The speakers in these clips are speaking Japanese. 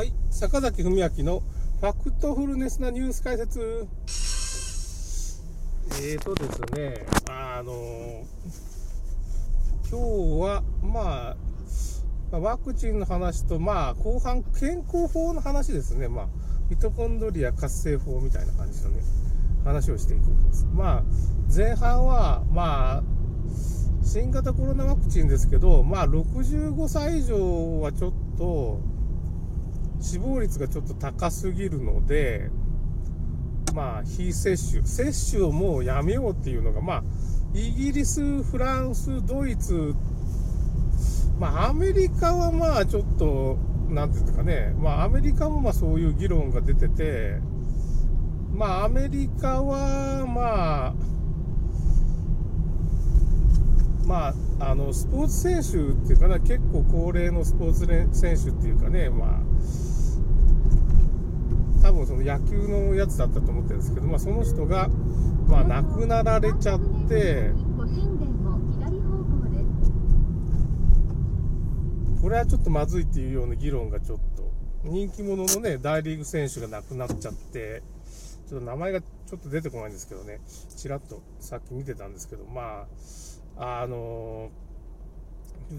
はい、坂崎文明のファクトフルネスなニュース解説。えーとですね、あの今日は、まあ、ワクチンの話と、まあ、後半、健康法の話ですね。まあ、ミトコンドリア活性法みたいな感じのね、話をしていこうと思います。まあ、前半は、まあ、新型コロナワクチンですけど、まあ、65歳以上はちょっと、死亡率がちょっと高すぎるので、まあ、非接種、接種をもうやめようっていうのが、まあ、イギリス、フランス、ドイツ、まあ、アメリカはまあ、ちょっと、なんていうんですかね、まあ、アメリカもまあそういう議論が出てて、まあ、アメリカは、まあ、まあ、あのスポーツ選手っていうかな、結構高齢のスポーツ選手っていうかね、まあ、多分その野球のやつだったと思ってるんですけど、まあ、その人が、まあ、亡くなられちゃって、これはちょっとまずいっていうような議論がちょっと、人気者のね、大リーグ選手が亡くなっちゃって、ちょっと名前がちょっと出てこないんですけどね、ちらっとさっき見てたんですけど、まあ、あの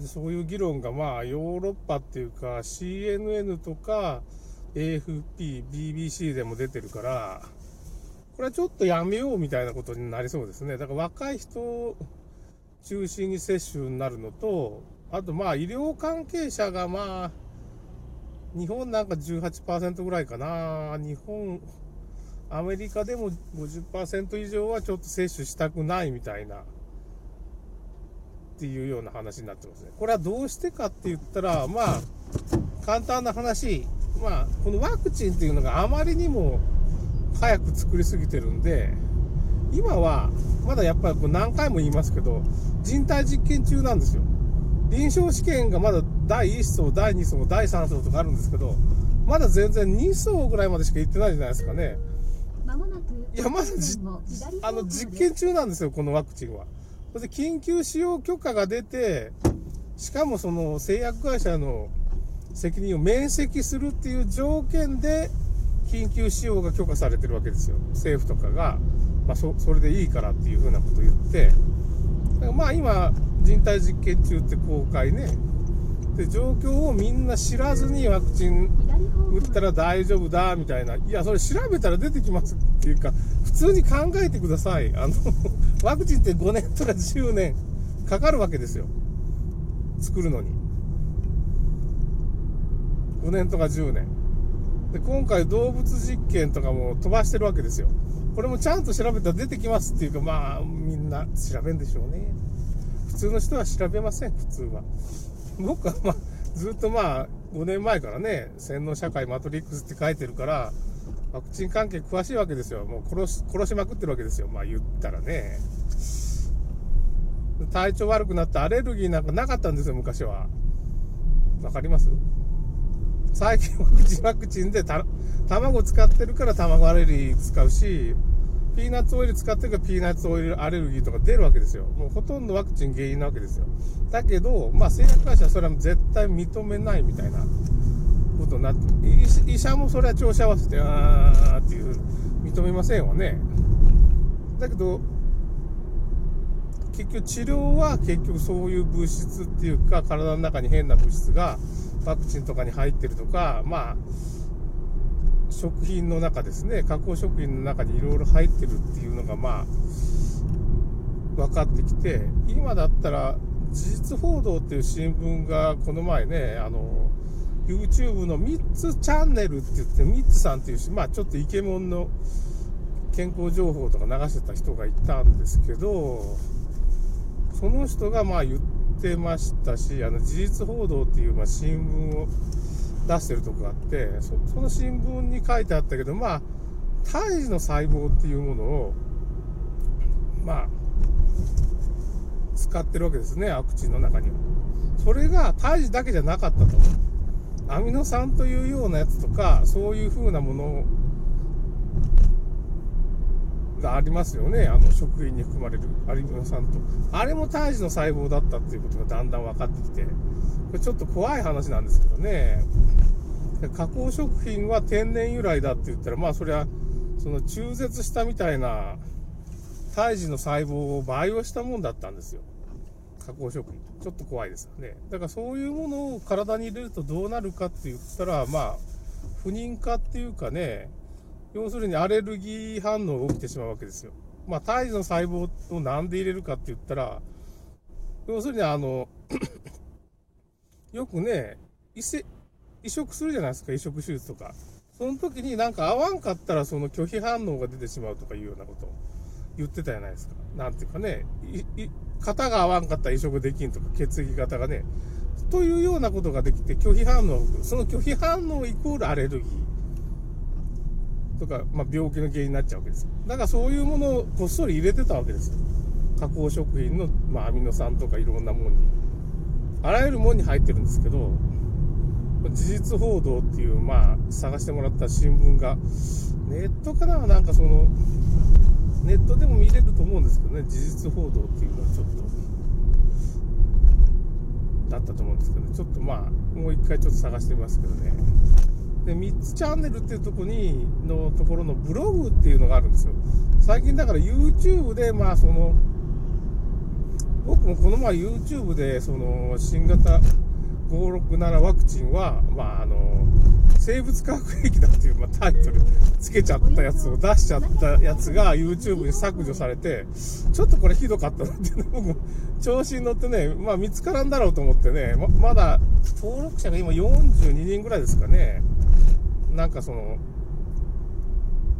そういう議論がまあヨーロッパっていうか CNN とか AFP、BBC でも出てるから、これはちょっとやめようみたいなことになりそうですね。だから若い人中心に接種になるのと、あとまあ医療関係者がまあ、日本なんか18%ぐらいかな。日本、アメリカでも50%以上はちょっと接種したくないみたいな。っていうような話になってますね。これはどうしてかって言ったら、まあ、簡単な話、まあ、このワクチンっていうのがあまりにも早く作りすぎてるんで、今は、まだやっぱり何回も言いますけど、人体実験中なんですよ。臨床試験がまだ第1層、第2層、第3層とかあるんですけど、まだ全然2層ぐらいまでしか行ってないじゃないですかね。いや、まだじ、あの、実験中なんですよ、このワクチンは。それで緊急使用許可が出て、しかもその製薬会社の責任を免責するっていう条件で、緊急使用が許可されてるわけですよ。政府とかが、まあ、そ、それでいいからっていうふうなことを言って、まあ今、人体実験中って公開ね、で、状況をみんな知らずにワクチン打ったら大丈夫だ、みたいな。いや、それ調べたら出てきますっていうか、普通に考えてください。あのワクチンって5年とか10年かかるわけですよ。作るのに。5年とか10年。で、今回動物実験とかも飛ばしてるわけですよ。これもちゃんと調べたら出てきますっていうか、まあ、みんな調べんでしょうね。普通の人は調べません、普通は。僕はまあ、ずっとまあ、5年前からね、洗脳社会マトリックスって書いてるから、ワクチン関係詳しいわけですよ。もう殺し、殺しまくってるわけですよ。まあ言ったらね。体調悪くなってアレルギーなんかなかったんですよ、昔は。わかります？最近ワクチンワクチンでた卵使ってるから卵アレルギー使うし、ピーナッツオイル使ってるからピーナッツオイルアレルギーとか出るわけですよ。もうほとんどワクチン原因なわけですよ。だけど、まあ製薬会社はそれは絶対認めないみたいなことになって、医者もそれは調子合わせて、あーっていう、認めませんわね。だけど、結局治療は結局そういう物質っていうか、体の中に変な物質がワクチンとかに入ってるとか、まあ、食品の中ですね、加工食品の中にいろいろ入ってるっていうのが、まあ、分かってきて、今だったら、事実報道っていう新聞がこの前ね、あの、YouTube の3つチャンネルって言って、3つさんっていうし、まあちょっとイケモンの健康情報とか流してた人がいたんですけど、その人がまあ言ってましたし、あの事実報道っていうまあ新聞を出してるとこがあってそ、その新聞に書いてあったけど、まあ、胎児の細胞っていうものを、まあ、使ってるわけですね、ワクチンの中には。それが胎児だけじゃなかったと。アミノ酸というようなやつとか、そういう風なものありますよね。あの、食品に含まれるアミノ酸と。あれも胎児の細胞だったっていうことがだんだん分かってきて、これちょっと怖い話なんですけどね。加工食品は天然由来だって言ったら、まあそれは、その中絶したみたいな胎児の細胞を培養したもんだったんですよ。加工食品。ちょっと怖いですよね。だからそういうものを体に入れるとどうなるかって言ったら、まあ、不妊化っていうかね、要するにアレルギー反応が起きてしまうわけですよ。まあ、胎児の細胞をなんで入れるかって言ったら、要するにあの、よくね、移植するじゃないですか、移植手術とか。その時になんか合わんかったらその拒否反応が出てしまうとかいうようなことを言ってたじゃないですか。なんていうかね、型が合わんかったら移植できんとか、血液型がね。というようなことができて、拒否反応、その拒否反応イコールアレルギーとか、まあ、病気の原因になっちゃうわけです。だからそういうものをこっそり入れてたわけです加工食品の、まあ、アミノ酸とかいろんなものに。あらゆるものに入ってるんですけど、事実報道っていう、まあ、探してもらった新聞が、ネットかな？なんかその、ネットでも見れると思うんですけどね、事実報道っていうのはちょっと、だったと思うんですけどね、ちょっとまあ、もう一回ちょっと探してみますけどね。で、3つチャンネルっていうとこに、のところのブログっていうのがあるんですよ。最近だから YouTube で、まあその、僕もこの前 YouTube で、その、新型567ワクチンは、まあ、あの、生物化学兵器だっていう、まあ、タイトルつけちゃったやつを出しちゃったやつが YouTube に削除されて、ちょっとこれひどかったなってね、僕、調子に乗ってね、まあ見つからんだろうと思ってね、ままだ登録者が今42人ぐらいですかね。なんかその、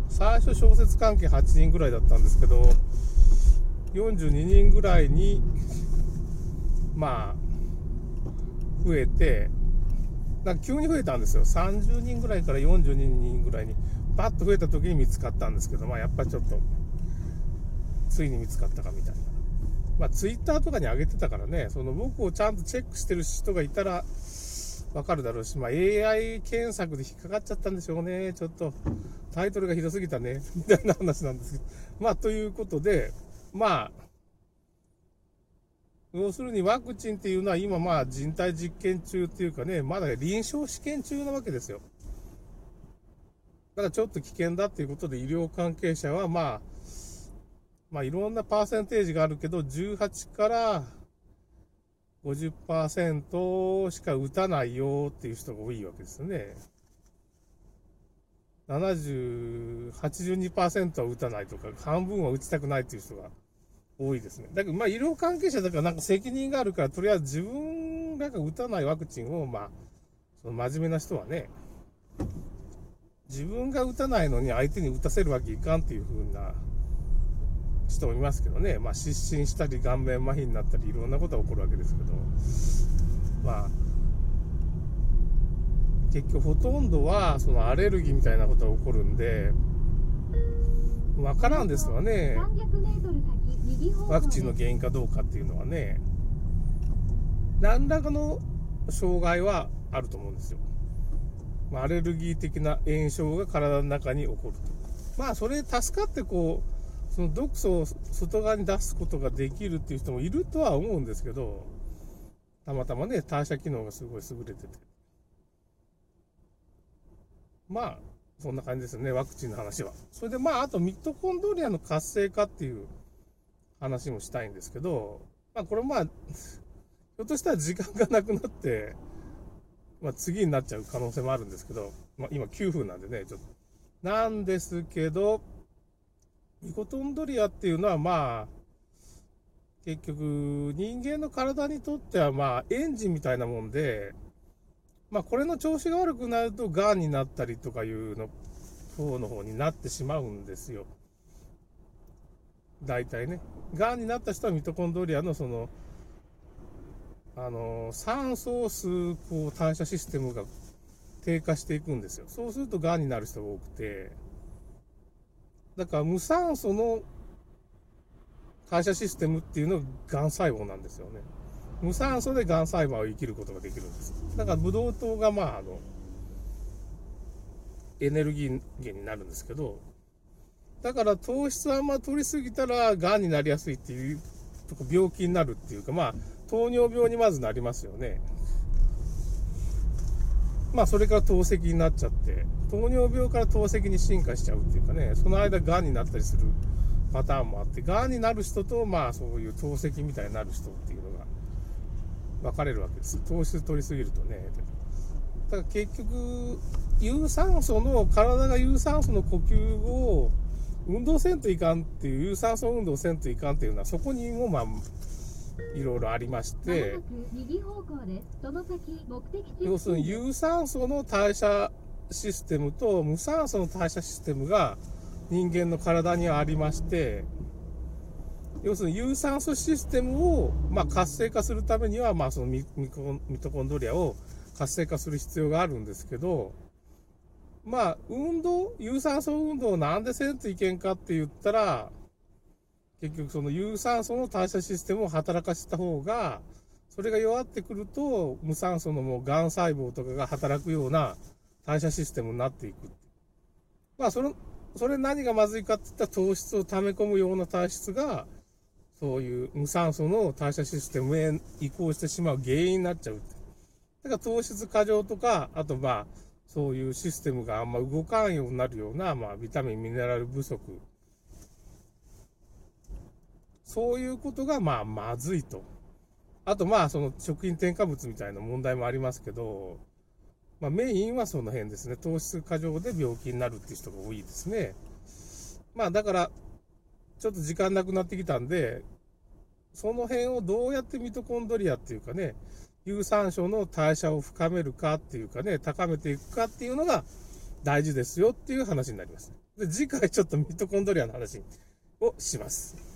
最初小説関係8人ぐらいだったんですけど、42人ぐらいに、まあ、増えて、なんか急に増えたんですよ。30人ぐらいから42人ぐらいに、バッと増えた時に見つかったんですけど、まあやっぱちょっと、ついに見つかったかみたいな。まあツイッターとかに上げてたからね、その僕をちゃんとチェックしてる人がいたら、わかるだろうし、まあ AI 検索で引っかかっちゃったんでしょうね。ちょっと、タイトルがひどすぎたね。みたいな話なんですけど。まあということで、まあ、要するにワクチンっていうのは今まあ人体実験中っていうかね、まだ臨床試験中なわけですよ。だからちょっと危険だっていうことで医療関係者はまあ、まあいろんなパーセンテージがあるけど、18から50%しか打たないよっていう人が多いわけですね。78。2%は打たないとか、半分は打ちたくないっていう人が多いですね。だけど、まあ、医療関係者だからなんか責任があるから、とりあえず自分が打たないワクチンを、まあ、その真面目な人はね、自分が打たないのに相手に打たせるわけいかんっていう風な人もいますけどね、まあ、失神したり、顔面麻痺になったり、いろんなことが起こるわけですけど、まあ、結局ほとんどは、そのアレルギーみたいなことが起こるんで、わからんですわね。ワクチンの原因かどうかっていうのはね、何らかの障害はあると思うんですよ。アレルギー的な炎症が体の中に起こると。まあ、それ助かってこう、その毒素を外側に出すことができるっていう人もいるとは思うんですけど、たまたまね、代謝機能がすごい優れてて。まあ、そんな感じですよね、ワクチンの話は。それでまあ、あとミトコンドリアの活性化っていう話もしたいんですけど、まあこれまあ、ひょっとしたら時間がなくなって、まあ次になっちゃう可能性もあるんですけど、まあ今9分なんでね、ちょっと。なんですけど、ミコトンドリアっていうのはまあ、結局人間の体にとってはまあエンジンみたいなもんで、まあこれの調子が悪くなると癌になったりとかいうの方の方になってしまうんですよ。大体ね。がんになった人はミトコンドリアのその、あの、酸素を吸う、こう、代謝システムが低下していくんですよ。そうするとがんになる人が多くて、だから無酸素の代謝システムっていうのががん細胞なんですよね。無酸素でがん細胞を生きることができるんです。だからブドウ糖がまあ、あの、エネルギー源になるんですけど、だから糖質あんま取りすぎたら、癌になりやすいっていう、病気になるっていうか、まあ、糖尿病にまずなりますよね。まあそれから透析になっちゃって、糖尿病から透析に進化しちゃうっていうかね、その間癌になったりするパターンもあって、癌になる人と、まあそういう透析みたいになる人っていうのが分かれるわけです。糖質取りすぎるとね。だから結局、有酸素の、体が有酸素の呼吸を運動せんといかんっていう、有酸素運動せんといかんっていうのは、そこにもまあ、いろいろありまして、右方向です。その先目的地要するに有酸素の代謝システムと無酸素の代謝システムが人間の体にはありまして、要するに有酸素システムを、まあ、活性化するためには、まあ、そのミトコンドリアを活性化する必要があるんですけど、まあ、運動、有酸素運動をなんでせんといけんかって言ったら、結局その有酸素の代謝システムを働かせた方が、それが弱ってくると、無酸素のもう癌細胞とかが働くような代謝システムになっていく。まあ、その、それ何がまずいかって言ったら糖質を溜め込むような体質が、そういう無酸素の代謝システムへ移行してしまう原因になっちゃう。だから糖質過剰とか、あとまあ、そういうシステムがあんま動かんようになるような、まあ、ビタミン、ミネラル不足。そういうことが、まあ、まずいと。あと、まあ、その食品添加物みたいな問題もありますけど、まあ、メインはその辺ですね。糖質過剰で病気になるっていう人が多いですね。まあ、だから、ちょっと時間なくなってきたんで、その辺をどうやってミトコンドリアっていうかね、有酸素の代謝を深めるかっていうかね、高めていくかっていうのが大事ですよっていう話になります。で、次回ちょっとミトコンドリアの話をします。